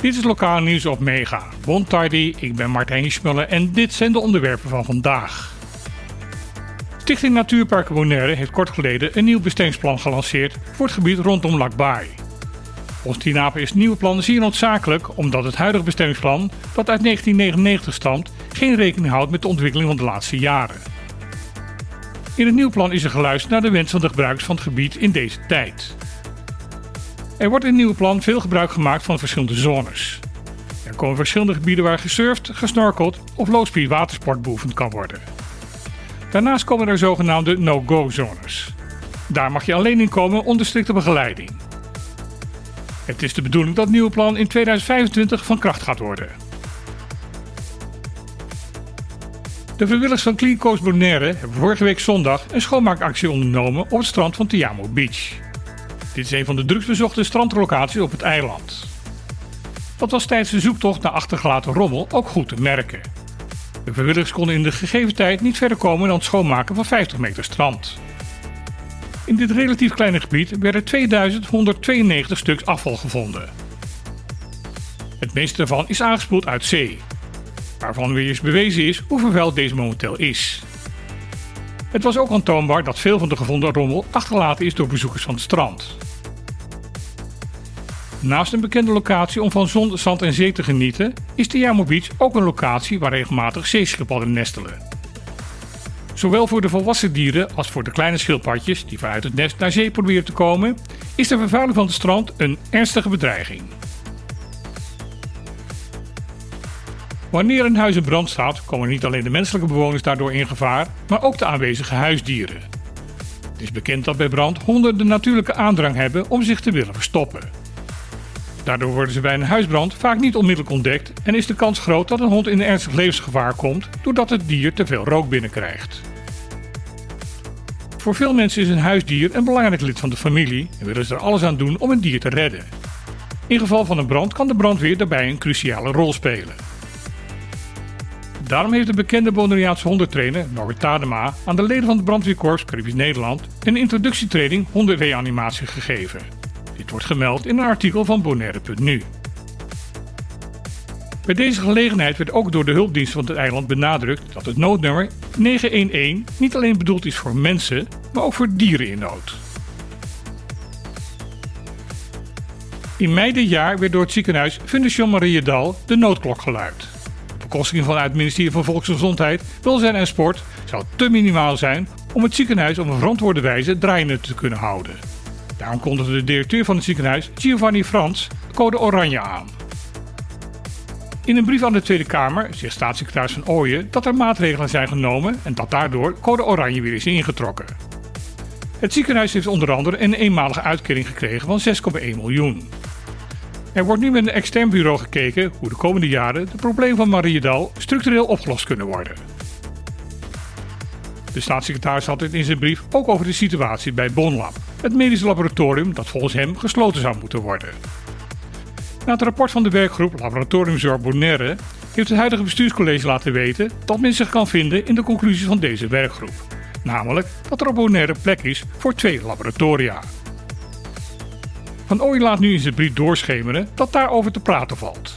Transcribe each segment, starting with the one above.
Dit is lokaal nieuws op Mega. Bon tardi, ik ben Martijn Schmullen en dit zijn de onderwerpen van vandaag. Stichting Natuurpark Bonaire heeft kort geleden een nieuw bestemmingsplan gelanceerd voor het gebied rondom Lakbaai. Volgens Tinapen is het nieuwe plan zeer noodzakelijk omdat het huidige bestemmingsplan, dat uit 1999 stamt, geen rekening houdt met de ontwikkeling van de laatste jaren. In het nieuwe plan is er geluisterd naar de wens van de gebruikers van het gebied in deze tijd. Er wordt in het nieuwe plan veel gebruik gemaakt van verschillende zones. Er komen verschillende gebieden waar gesurfd, gesnorkeld of low-speed watersport beoefend kan worden. Daarnaast komen er zogenaamde no-go-zones. Daar mag je alleen in komen onder strikte begeleiding. Het is de bedoeling dat het nieuwe plan in 2025 van kracht gaat worden. De vrijwilligers van Clean Coast Bonaire hebben vorige week zondag een schoonmaakactie ondernomen op het strand van Tiamo Beach. Dit is een van de drugsbezochte strandlocaties op het eiland. Dat was tijdens de zoektocht naar achtergelaten rommel ook goed te merken. De vrijwilligers konden in de gegeven tijd niet verder komen dan het schoonmaken van 50 meter strand. In dit relatief kleine gebied werden 2192 stuks afval gevonden. Het meeste daarvan is aangespoeld uit zee, waarvan weer eens bewezen is hoe vervuild deze momenteel is. Het was ook aantoonbaar dat veel van de gevonden rommel achtergelaten is door bezoekers van het strand. Naast een bekende locatie om van zon, zand en zee te genieten, is de Yamo Beach ook een locatie waar regelmatig zeeschildpadden nestelen. Zowel voor de volwassen dieren als voor de kleine schildpadjes die vanuit het nest naar zee proberen te komen, is de vervuiling van het strand een ernstige bedreiging. Wanneer een huis in brand staat, komen niet alleen de menselijke bewoners daardoor in gevaar, maar ook de aanwezige huisdieren. Het is bekend dat bij brand honden de natuurlijke aandrang hebben om zich te willen verstoppen. Daardoor worden ze bij een huisbrand vaak niet onmiddellijk ontdekt en is de kans groot dat een hond in ernstig levensgevaar komt doordat het dier te veel rook binnenkrijgt. Voor veel mensen is een huisdier een belangrijk lid van de familie en willen ze er alles aan doen om een dier te redden. In geval van een brand kan de brandweer daarbij een cruciale rol spelen. Daarom heeft de bekende Bonaireaanse hondentrainer Norbert Tadema aan de leden van het brandweerkorps Caribisch Nederland een introductietraining hondenreanimatie gegeven. Dit wordt gemeld in een artikel van Bonaire.nu. Bij deze gelegenheid werd ook door de hulpdienst van het eiland benadrukt dat het noodnummer 911 niet alleen bedoeld is voor mensen, maar ook voor dieren in nood. In mei dit jaar werd door het ziekenhuis Fundation Mariedal de noodklok geluid. De bekostiging vanuit het ministerie van Volksgezondheid, Welzijn en Sport zou te minimaal zijn om het ziekenhuis op een verantwoorde wijze draaiende te kunnen houden. Daarom kondigde de directeur van het ziekenhuis, Giovanni Frans, code oranje aan. In een brief aan de Tweede Kamer zegt staatssecretaris Van Ooyen dat er maatregelen zijn genomen en dat daardoor code oranje weer is ingetrokken. Het ziekenhuis heeft onder andere een eenmalige uitkering gekregen van 6,1 miljoen. Er wordt nu met een extern bureau gekeken hoe de komende jaren de problemen van Mariedal structureel opgelost kunnen worden. De staatssecretaris had het in zijn brief ook over de situatie bij Bonlab, het medisch laboratorium dat volgens hem gesloten zou moeten worden. Na het rapport van de werkgroep Laboratoriumzorg Bonaire heeft het huidige bestuurscollege laten weten dat men zich kan vinden in de conclusies van deze werkgroep. Namelijk dat er op Bonaire plek is voor twee laboratoria. Van Ooy laat nu in zijn brief doorschemeren dat daarover te praten valt.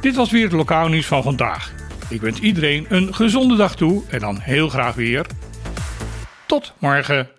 Dit was weer het lokaal nieuws van vandaag. Ik wens iedereen een gezonde dag toe en dan heel graag weer. Tot morgen.